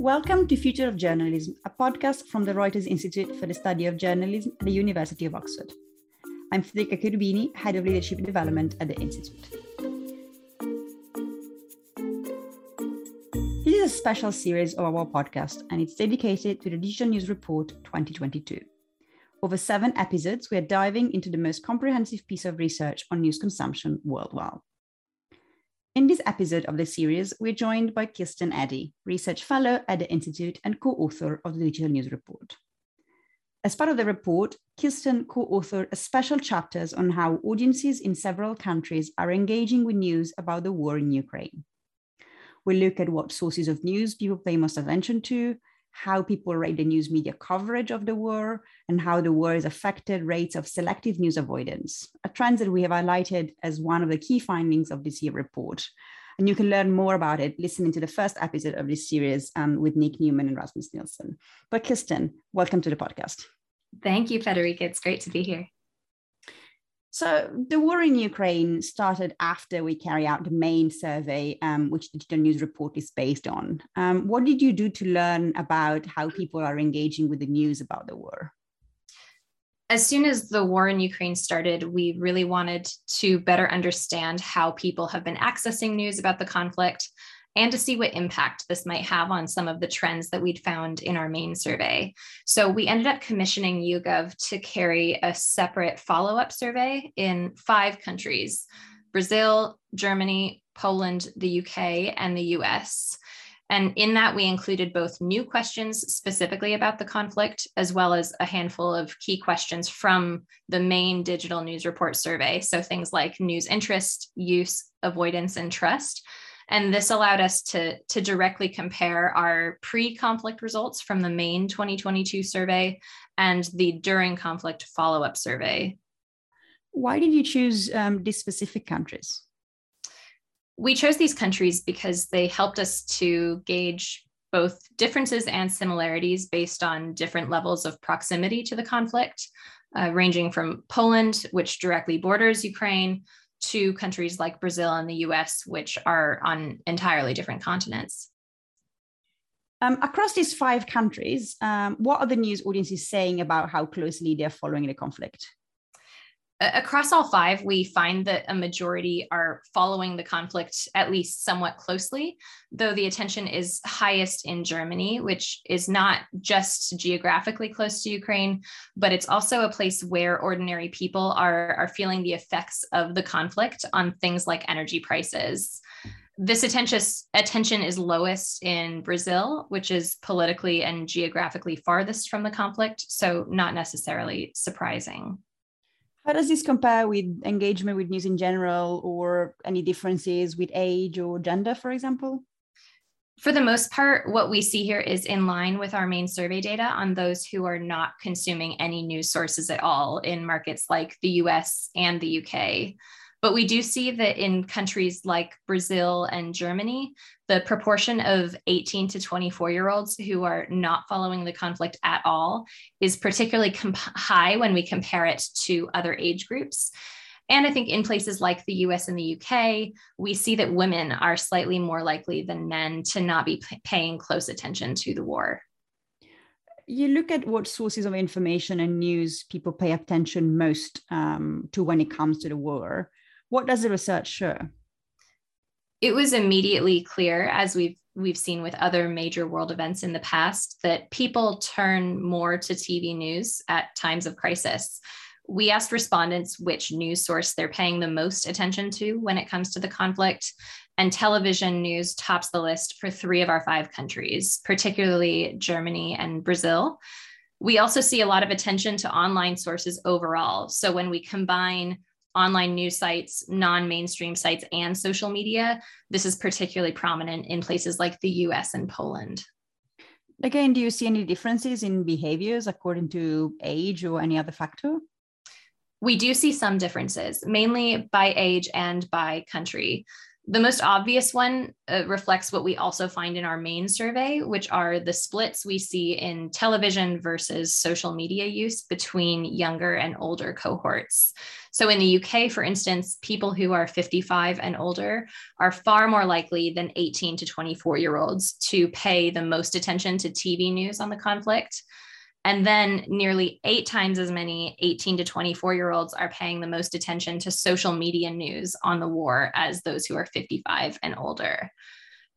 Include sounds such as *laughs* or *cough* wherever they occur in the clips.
Welcome to Future of Journalism, a podcast from the Reuters Institute for the Study of Journalism at the University of Oxford. I'm Federica Cherubini, Head of Leadership Development at the Institute. This is a special series of our podcast, and it's dedicated to the Digital News Report 2022. Over seven episodes, we are diving into the most comprehensive piece of research on news consumption worldwide. In this episode of the series, we're joined by Kirsten Eddy, Research Fellow at the Institute and co author of the Digital News Report. As part of the report, Kirsten co authored a special chapters on how audiences in several countries are engaging with news about the war in Ukraine. We look at what sources of news people pay most attention to, how people rate the news media coverage of the war, and how the war has affected rates of selective news avoidance, a trend that we have highlighted as one of the key findings of this year report. And you can learn more about it listening to the first episode of this series um, with Nic Newman and Rasmus Nielsen. But Kirsten, welcome to the podcast. Thank you, Federica. It's great to be here. So the war in Ukraine started after we carry out the main survey, um, which the Digital News Report is based on. Um, what did you do to learn about how people are engaging with the news about the war? As soon as the war in Ukraine started, we really wanted to better understand how people have been accessing news about the conflict and to see what impact this might have on some of the trends that we'd found in our main survey. So we ended up commissioning YouGov to carry a separate follow up survey in five countries Brazil, Germany, Poland, the UK, and the US. And in that, we included both new questions specifically about the conflict, as well as a handful of key questions from the main digital news report survey. So things like news interest, use, avoidance, and trust. And this allowed us to, to directly compare our pre conflict results from the main 2022 survey and the during conflict follow up survey. Why did you choose um, these specific countries? We chose these countries because they helped us to gauge both differences and similarities based on different levels of proximity to the conflict, uh, ranging from Poland, which directly borders Ukraine, to countries like Brazil and the US, which are on entirely different continents. Um, across these five countries, um, what are the news audiences saying about how closely they're following the conflict? Across all five, we find that a majority are following the conflict at least somewhat closely, though the attention is highest in Germany, which is not just geographically close to Ukraine, but it's also a place where ordinary people are, are feeling the effects of the conflict on things like energy prices. This attention, attention is lowest in Brazil, which is politically and geographically farthest from the conflict, so not necessarily surprising. How does this compare with engagement with news in general or any differences with age or gender, for example? For the most part, what we see here is in line with our main survey data on those who are not consuming any news sources at all in markets like the US and the UK. But we do see that in countries like Brazil and Germany, the proportion of 18 to 24 year olds who are not following the conflict at all is particularly comp- high when we compare it to other age groups. And I think in places like the US and the UK, we see that women are slightly more likely than men to not be p- paying close attention to the war. You look at what sources of information and news people pay attention most um, to when it comes to the war. What does the research show? It was immediately clear, as we've we've seen with other major world events in the past, that people turn more to TV news at times of crisis. We asked respondents which news source they're paying the most attention to when it comes to the conflict, and television news tops the list for three of our five countries, particularly Germany and Brazil. We also see a lot of attention to online sources overall. So when we combine online news sites, non mainstream sites, and social media. This is particularly prominent in places like the US and Poland. Again, do you see any differences in behaviors according to age or any other factor? We do see some differences, mainly by age and by country. The most obvious one uh, reflects what we also find in our main survey, which are the splits we see in television versus social media use between younger and older cohorts. So, in the UK, for instance, people who are 55 and older are far more likely than 18 to 24 year olds to pay the most attention to TV news on the conflict. And then nearly eight times as many 18 to 24 year olds are paying the most attention to social media news on the war as those who are 55 and older.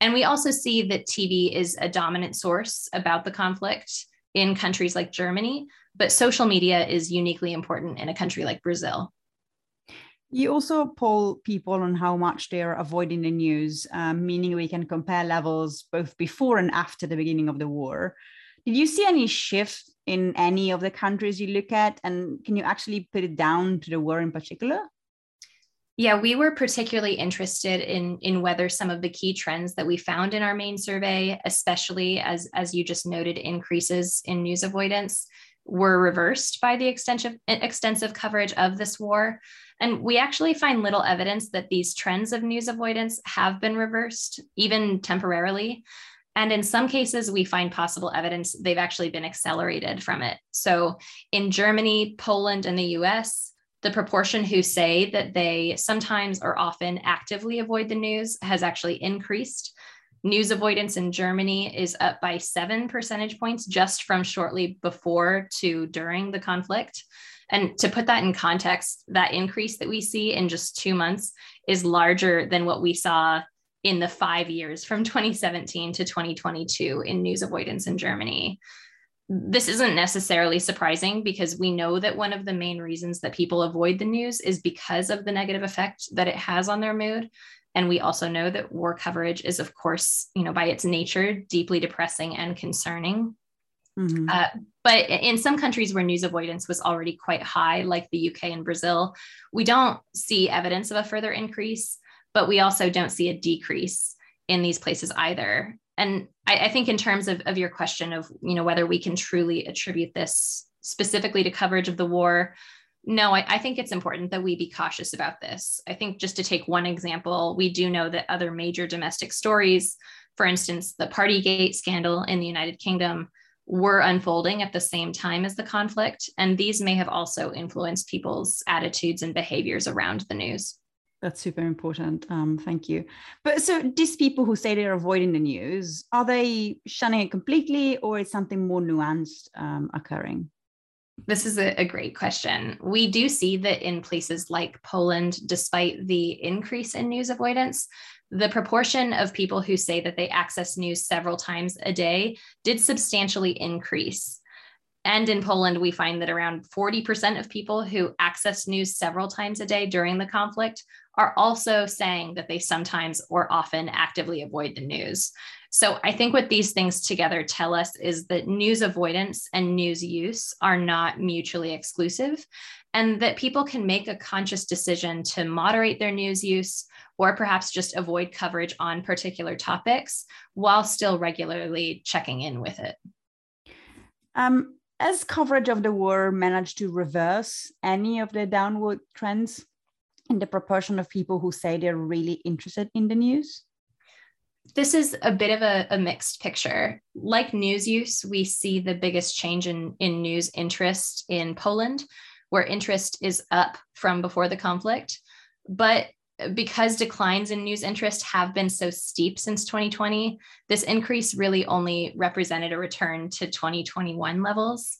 And we also see that TV is a dominant source about the conflict in countries like Germany, but social media is uniquely important in a country like Brazil. You also poll people on how much they are avoiding the news, um, meaning we can compare levels both before and after the beginning of the war. Did you see any shift in any of the countries you look at? And can you actually put it down to the war in particular? Yeah, we were particularly interested in, in whether some of the key trends that we found in our main survey, especially as, as you just noted, increases in news avoidance, were reversed by the extensive, extensive coverage of this war. And we actually find little evidence that these trends of news avoidance have been reversed, even temporarily. And in some cases, we find possible evidence they've actually been accelerated from it. So in Germany, Poland, and the US, the proportion who say that they sometimes or often actively avoid the news has actually increased. News avoidance in Germany is up by seven percentage points just from shortly before to during the conflict. And to put that in context, that increase that we see in just two months is larger than what we saw in the five years from 2017 to 2022 in news avoidance in Germany. This isn't necessarily surprising because we know that one of the main reasons that people avoid the news is because of the negative effect that it has on their mood. And we also know that war coverage is, of course, you know, by its nature, deeply depressing and concerning. Mm-hmm. Uh, but in some countries where news avoidance was already quite high, like the UK and Brazil, we don't see evidence of a further increase but we also don't see a decrease in these places either. And I, I think in terms of, of your question of, you know, whether we can truly attribute this specifically to coverage of the war, no, I, I, think it's important that we be cautious about this. I think just to take one example, we do know that other major domestic stories, for instance, the Partygate scandal in the United Kingdom, were unfolding at the same time as the conflict. And these may have also influenced people's attitudes and behaviors around the news. That's super important. Um, thank you. But so these people who say they're avoiding the news, are they shunning it completely or is something more nuanced um, occurring? This is a, a, great question. We do see that in places like Poland, despite the increase in news avoidance, the proportion of people who say that they access news several times a day did substantially increase. And in Poland, we find that around 40% of people who access news several times a day during the conflict are also saying that they sometimes or often actively avoid the news. So I think what these things together tell us is that news avoidance and news use are not mutually exclusive, and that people can make a conscious decision to moderate their news use or perhaps just avoid coverage on particular topics while still regularly checking in with it. Um, has coverage of the war managed to reverse any of the downward trends? In the proportion of people who say they're really interested in the news? This is a bit of a, a, mixed picture. Like news use, we see the biggest change in, in news interest in Poland, where interest is up from before the conflict. But because declines in news interest have been so steep since 2020, this increase really only represented a return to 2021 levels.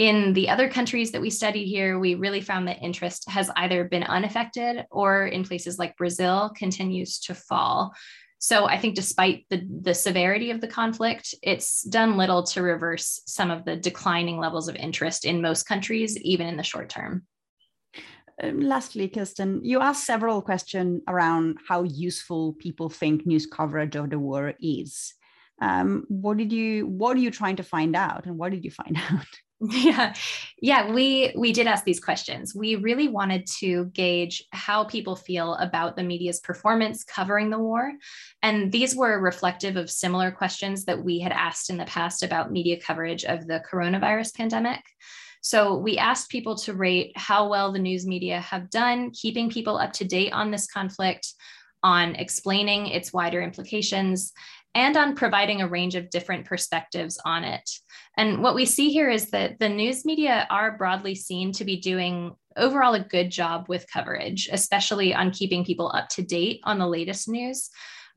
In the other countries that we studied here, we really found that interest has either been unaffected or in places like Brazil continues to fall. So I think despite the, the severity of the conflict, it's done little to reverse some of the declining levels of interest in most countries, even in the short term. Um, lastly, Kirsten, you asked several questions around how useful people think news coverage of the war is. Um, what did you what are you trying to find out and what did you find *laughs* out? *laughs* yeah. Yeah we we did ask these questions. We really wanted to gauge how people feel about the media's performance covering the war and these were reflective of similar questions that we had asked in the past about media coverage of the coronavirus pandemic. So we asked people to rate how well the news media have done keeping people up to date on this conflict on explaining its wider implications and on providing a range of different perspectives on it. And what we see here is that the news media are broadly seen to be doing overall a good job with coverage, especially on keeping people up to date on the latest news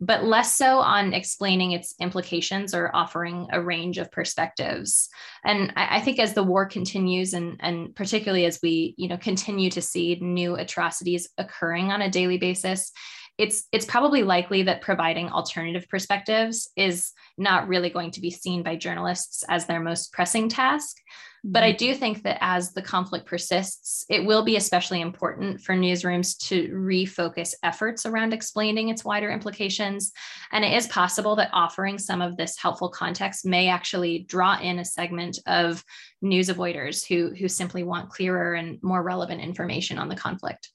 but less so on explaining its implications or offering a range of perspectives. And I, I, think as the war continues, and, and particularly as we you know continue to see new atrocities occurring on a daily basis, it's it's probably likely that providing alternative perspectives is not really going to be seen by journalists as their most pressing task. But I mm-hmm. do think that as the conflict persists, it will be especially important for newsrooms to refocus efforts around explaining its wider implications. And it is possible that offering some of this helpful context may actually draw in a segment of news avoiders who, who simply want clearer and more relevant information on the conflict.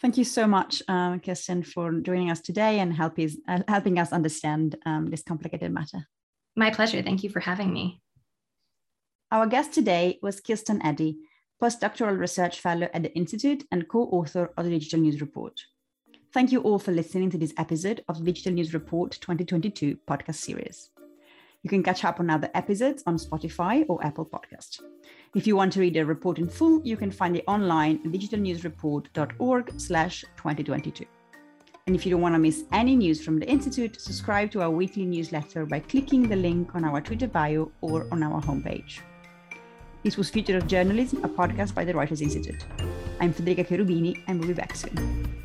Thank you so much, um, Kirsten, for joining us today and help is, uh, helping us understand um, this complicated matter. My pleasure. Thank you for having me. Our guest today was Kirsten Eddy, postdoctoral research fellow at the Institute and co-author of the Digital News Report. Thank you all for listening to this episode of the Digital News Report 2022 podcast series. You can catch up on other episodes on Spotify or Apple Podcast. If you want to read the report in full, you can find it online digitalnewsreport.org slash 2022. And if you don't want to miss any news from the Institute, subscribe to our weekly newsletter by clicking the link on our Twitter bio or on our homepage. This was Future of Journalism, a podcast by the Reuters Institute. I'm Federica Cherubini, and we'll be back soon.